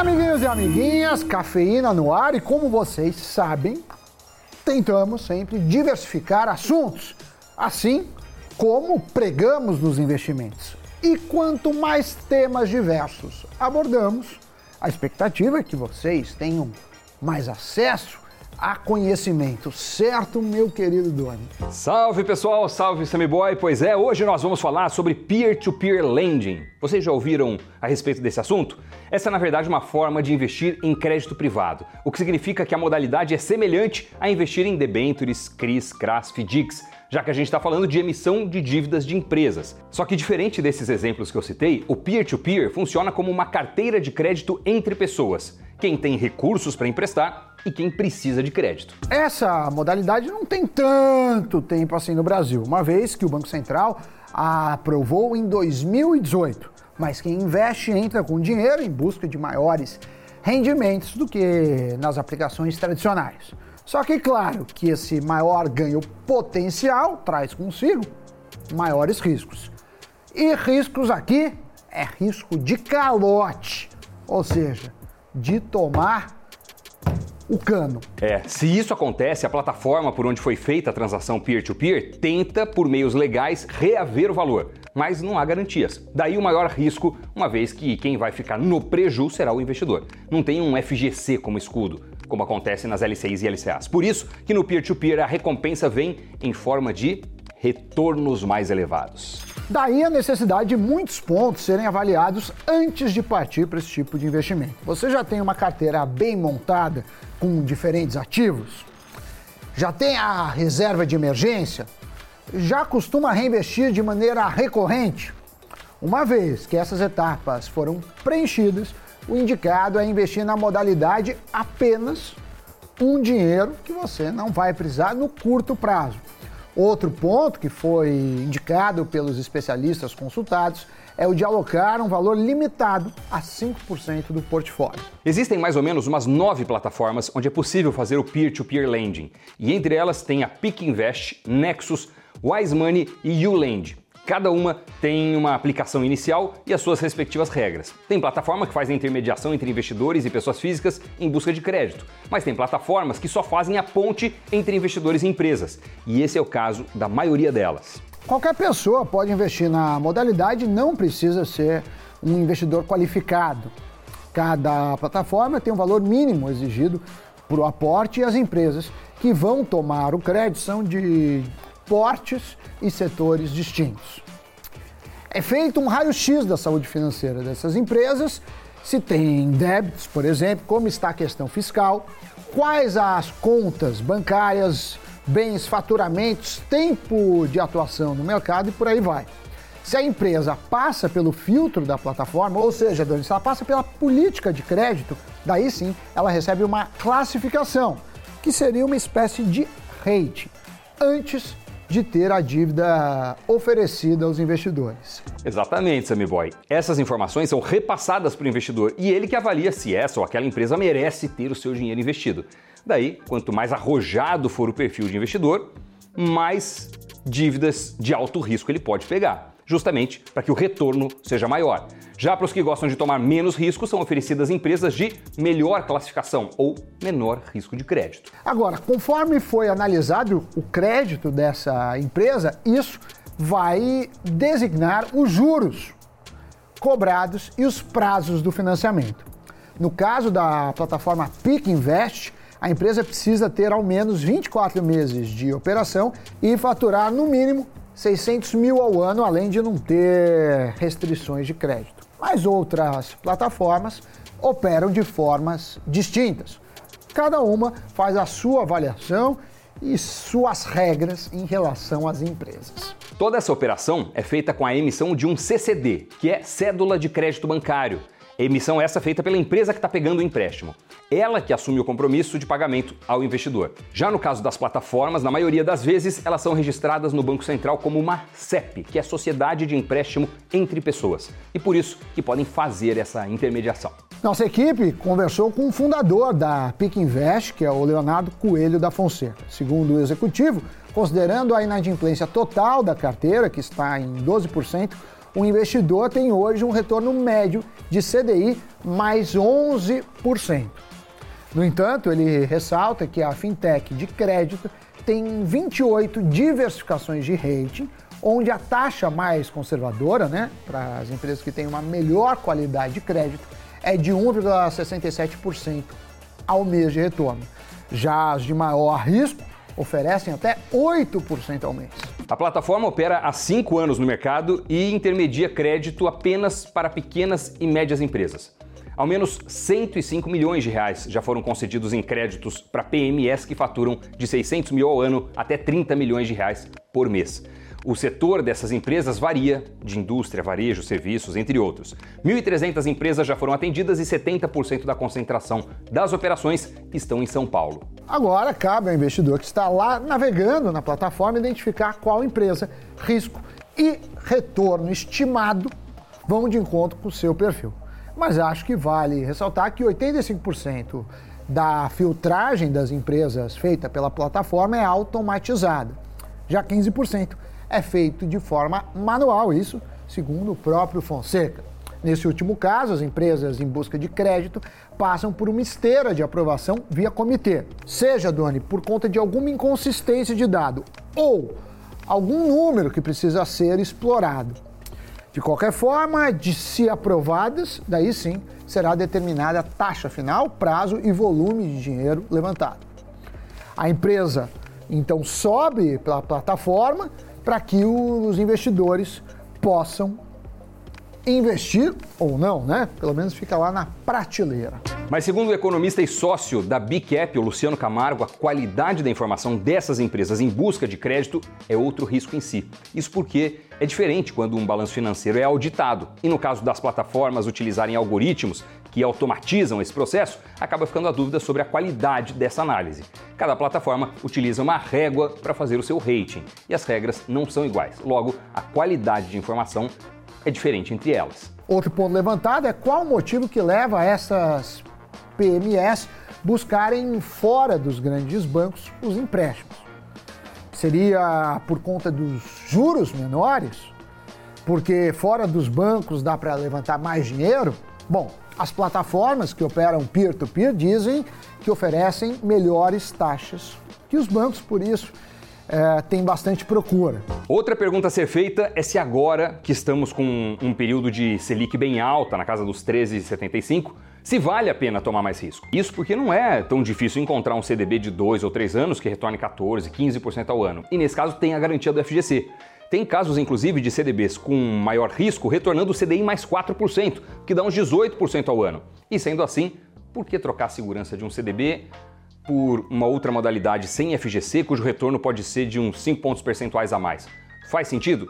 Amiguinhos e amiguinhas, cafeína no ar e como vocês sabem, tentamos sempre diversificar assuntos, assim como pregamos nos investimentos. E quanto mais temas diversos abordamos, a expectativa é que vocês tenham mais acesso a conhecimento, certo, meu querido Doni? Salve pessoal, salve Sammy Boy. Pois é, hoje nós vamos falar sobre peer-to-peer lending. Vocês já ouviram a respeito desse assunto? Essa é na verdade uma forma de investir em crédito privado, o que significa que a modalidade é semelhante a investir em debentures, CRIs, CRAS, FDICs, já que a gente está falando de emissão de dívidas de empresas. Só que diferente desses exemplos que eu citei, o peer-to-peer -peer funciona como uma carteira de crédito entre pessoas. Quem tem recursos para emprestar e quem precisa de crédito. Essa modalidade não tem tanto tempo assim no Brasil, uma vez que o Banco Central aprovou em 2018. Mas quem investe entra com dinheiro em busca de maiores rendimentos do que nas aplicações tradicionais. Só que, claro, que esse maior ganho potencial traz consigo maiores riscos. E riscos aqui é risco de calote, ou seja, de tomar o cano. É, se isso acontece, a plataforma por onde foi feita a transação peer-to-peer -peer tenta, por meios legais, reaver o valor, mas não há garantias. Daí o maior risco, uma vez que quem vai ficar no preju será o investidor. Não tem um FGC como escudo, como acontece nas LCIs e LCAs. Por isso que no peer-to-peer -peer a recompensa vem em forma de retornos mais elevados. Daí a necessidade de muitos pontos serem avaliados antes de partir para esse tipo de investimento. Você já tem uma carteira bem montada com diferentes ativos? Já tem a reserva de emergência? Já costuma reinvestir de maneira recorrente? Uma vez que essas etapas foram preenchidas, o indicado é investir na modalidade apenas um dinheiro que você não vai precisar no curto prazo. Outro ponto que foi indicado pelos especialistas consultados é o de alocar um valor limitado a 5% do portfólio. Existem mais ou menos umas nove plataformas onde é possível fazer o peer-to-peer -peer lending, e entre elas tem a Pick Invest, Nexus, Wise Money e Ulend. Cada uma tem uma aplicação inicial e as suas respectivas regras. Tem plataforma que faz a intermediação entre investidores e pessoas físicas em busca de crédito, mas tem plataformas que só fazem a ponte entre investidores e empresas, e esse é o caso da maioria delas. Qualquer pessoa pode investir na modalidade, não precisa ser um investidor qualificado. Cada plataforma tem um valor mínimo exigido para o aporte e as empresas que vão tomar o crédito são de portes e setores distintos. É feito um raio-x da saúde financeira dessas empresas, se tem débitos, por exemplo, como está a questão fiscal, quais as contas bancárias, bens, faturamentos, tempo de atuação no mercado e por aí vai. Se a empresa passa pelo filtro da plataforma, ou seja, se ela passa pela política de crédito, daí sim ela recebe uma classificação, que seria uma espécie de rating, antes de ter a dívida oferecida aos investidores. Exatamente, Sammy Boy. Essas informações são repassadas para o investidor e ele que avalia se essa ou aquela empresa merece ter o seu dinheiro investido. Daí, quanto mais arrojado for o perfil de investidor, mais dívidas de alto risco ele pode pegar, justamente para que o retorno seja maior. Já para os que gostam de tomar menos risco, são oferecidas empresas de melhor classificação ou menor risco de crédito. Agora, conforme foi analisado o crédito dessa empresa, isso vai designar os juros cobrados e os prazos do financiamento. No caso da plataforma Pick Invest, a empresa precisa ter ao menos 24 meses de operação e faturar no mínimo 600 mil ao ano, além de não ter restrições de crédito mas outras plataformas operam de formas distintas. Cada uma faz a sua avaliação e suas regras em relação às empresas. Toda essa operação é feita com a emissão de um CCD, que é Cédula de Crédito Bancário. Emissão essa feita pela empresa que está pegando o empréstimo ela que assume o compromisso de pagamento ao investidor. Já no caso das plataformas, na maioria das vezes, elas são registradas no Banco Central como uma CEP, que é Sociedade de Empréstimo entre Pessoas, e por isso que podem fazer essa intermediação. Nossa equipe conversou com o fundador da Pic Invest, que é o Leonardo Coelho da Fonseca. Segundo o executivo, considerando a inadimplência total da carteira, que está em 12%, o investidor tem hoje um retorno médio de CDI mais 11%. No entanto, ele ressalta que a fintech de crédito tem 28 diversificações de rating, onde a taxa mais conservadora, né, para as empresas que têm uma melhor qualidade de crédito, é de 1,67% ao mês de retorno. Já as de maior risco oferecem até 8% ao mês. A plataforma opera há cinco anos no mercado e intermedia crédito apenas para pequenas e médias empresas. Ao menos 105 milhões de reais já foram concedidos em créditos para PMS que faturam de 600 mil ao ano até 30 milhões de reais por mês. O setor dessas empresas varia de indústria, varejo, serviços, entre outros. 1.300 empresas já foram atendidas e 70% da concentração das operações estão em São Paulo. Agora cabe ao investidor que está lá navegando na plataforma identificar qual empresa, risco e retorno estimado vão de encontro com o seu perfil. Mas acho que vale ressaltar que 85% da filtragem das empresas feita pela plataforma é automatizada. Já 15% é feito de forma manual, isso segundo o próprio Fonseca. Nesse último caso, as empresas em busca de crédito passam por uma esteira de aprovação via comitê, seja, Doni, por conta de alguma inconsistência de dado ou algum número que precisa ser explorado. De qualquer forma, de se aprovadas, daí sim será determinada a taxa final, prazo e volume de dinheiro levantado. A empresa então sobe pela plataforma para que os investidores possam investir ou não, né? Pelo menos fica lá na prateleira. Mas segundo o economista e sócio da Bicap, o Luciano Camargo, a qualidade da informação dessas empresas em busca de crédito é outro risco em si. Isso porque é diferente quando um balanço financeiro é auditado. E no caso das plataformas utilizarem algoritmos que automatizam esse processo, acaba ficando a dúvida sobre a qualidade dessa análise. Cada plataforma utiliza uma régua para fazer o seu rating e as regras não são iguais. Logo, a qualidade de informação é diferente entre elas. Outro ponto levantado é qual o motivo que leva essas PMS buscarem fora dos grandes bancos os empréstimos. Seria por conta dos juros menores? Porque fora dos bancos dá para levantar mais dinheiro? Bom, as plataformas que operam peer-to-peer -peer dizem que oferecem melhores taxas que os bancos, por isso é, tem bastante procura. Outra pergunta a ser feita é se agora que estamos com um período de Selic bem alta, na casa dos 13,75, se vale a pena tomar mais risco. Isso porque não é tão difícil encontrar um CDB de 2 ou 3 anos que retorne 14, 15% ao ano. E nesse caso tem a garantia do FGC. Tem casos, inclusive, de CDBs com maior risco retornando o CDI mais 4%, que dá uns 18% ao ano. E sendo assim, por que trocar a segurança de um CDB por uma outra modalidade sem FGC, cujo retorno pode ser de uns 5 pontos percentuais a mais? Faz sentido?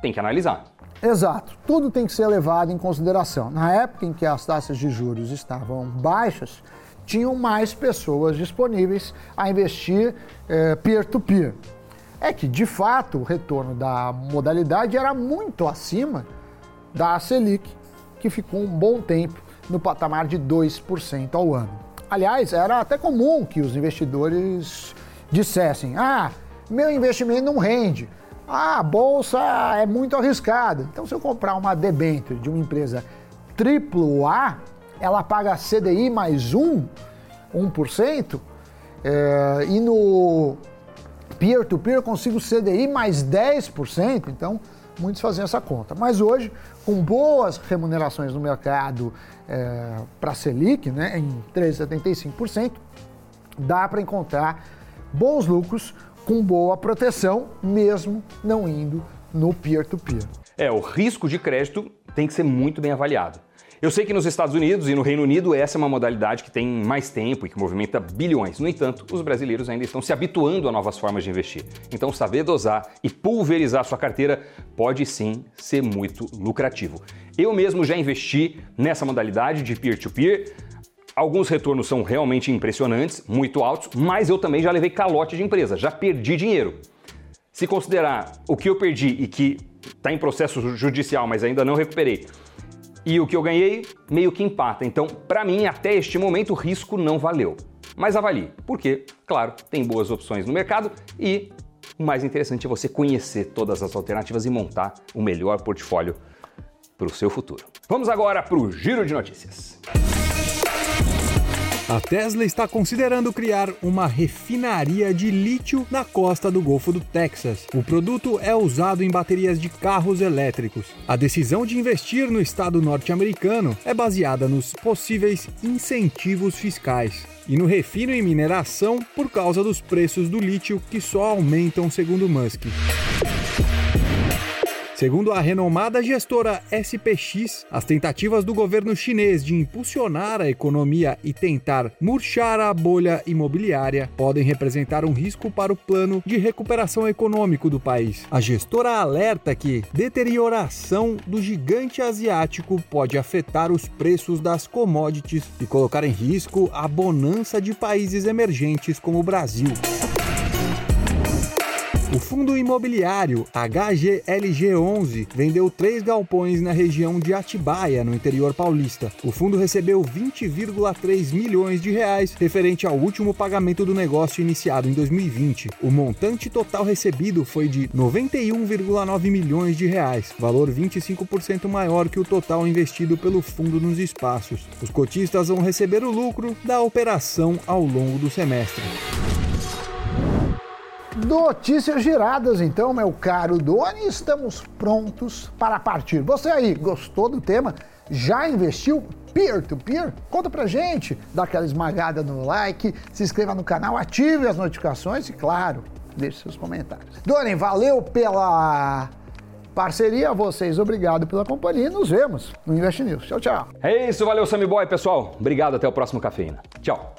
Tem que analisar. Exato, tudo tem que ser levado em consideração. Na época em que as taxas de juros estavam baixas, tinham mais pessoas disponíveis a investir eh, peer-to-peer. -peer. É que, de fato, o retorno da modalidade era muito acima da Selic, que ficou um bom tempo no patamar de 2% ao ano. Aliás, era até comum que os investidores dissessem: ah, meu investimento não rende, ah, a bolsa é muito arriscada. Então, se eu comprar uma debênture de uma empresa AAA, ela paga CDI mais 1, 1%, é, e no peer-to-peer -peer consigo CDI mais 10%, então muitos fazem essa conta. Mas hoje, com boas remunerações no mercado é, para a Selic, né, em 3,75%, dá para encontrar bons lucros com boa proteção, mesmo não indo no peer-to-peer. -peer. É, o risco de crédito tem que ser muito bem avaliado. Eu sei que nos Estados Unidos e no Reino Unido essa é uma modalidade que tem mais tempo e que movimenta bilhões. No entanto, os brasileiros ainda estão se habituando a novas formas de investir. Então, saber dosar e pulverizar sua carteira pode sim ser muito lucrativo. Eu mesmo já investi nessa modalidade de peer-to-peer. -peer. Alguns retornos são realmente impressionantes, muito altos, mas eu também já levei calote de empresa, já perdi dinheiro. Se considerar o que eu perdi e que está em processo judicial, mas ainda não recuperei, e o que eu ganhei meio que empata. Então, para mim, até este momento, o risco não valeu. Mas avalie, porque, claro, tem boas opções no mercado e O mais interessante é você conhecer todas as alternativas e montar o melhor portfólio para o seu futuro. Vamos agora para o giro de notícias. A Tesla está considerando criar uma refinaria de lítio na costa do Golfo do Texas. O produto é usado em baterias de carros elétricos. A decisão de investir no estado norte-americano é baseada nos possíveis incentivos fiscais e no refino e mineração por causa dos preços do lítio que só aumentam, segundo Musk. Segundo a renomada gestora SPX, as tentativas do governo chinês de impulsionar a economia e tentar murchar a bolha imobiliária podem representar um risco para o plano de recuperação econômico do país. A gestora alerta que deterioração do gigante asiático pode afetar os preços das commodities e colocar em risco a bonança de países emergentes como o Brasil. O fundo imobiliário HGLG11 vendeu três galpões na região de Atibaia, no interior paulista. O fundo recebeu 20,3 milhões de reais referente ao último pagamento do negócio iniciado em 2020. O montante total recebido foi de 91,9 milhões de reais, valor 25% maior que o total investido pelo fundo nos espaços. Os cotistas vão receber o lucro da operação ao longo do semestre. Notícias giradas, então, meu caro Doni, estamos prontos para partir. Você aí, gostou do tema? Já investiu peer-to-peer? -peer? Conta pra gente, dá aquela esmagada no like, se inscreva no canal, ative as notificações e, claro, deixe seus comentários. Doni, valeu pela parceria, vocês obrigado pela companhia e nos vemos no Invest News. Tchau, tchau. É isso, valeu Sammy Boy, pessoal. Obrigado, até o próximo Cafeína. Tchau.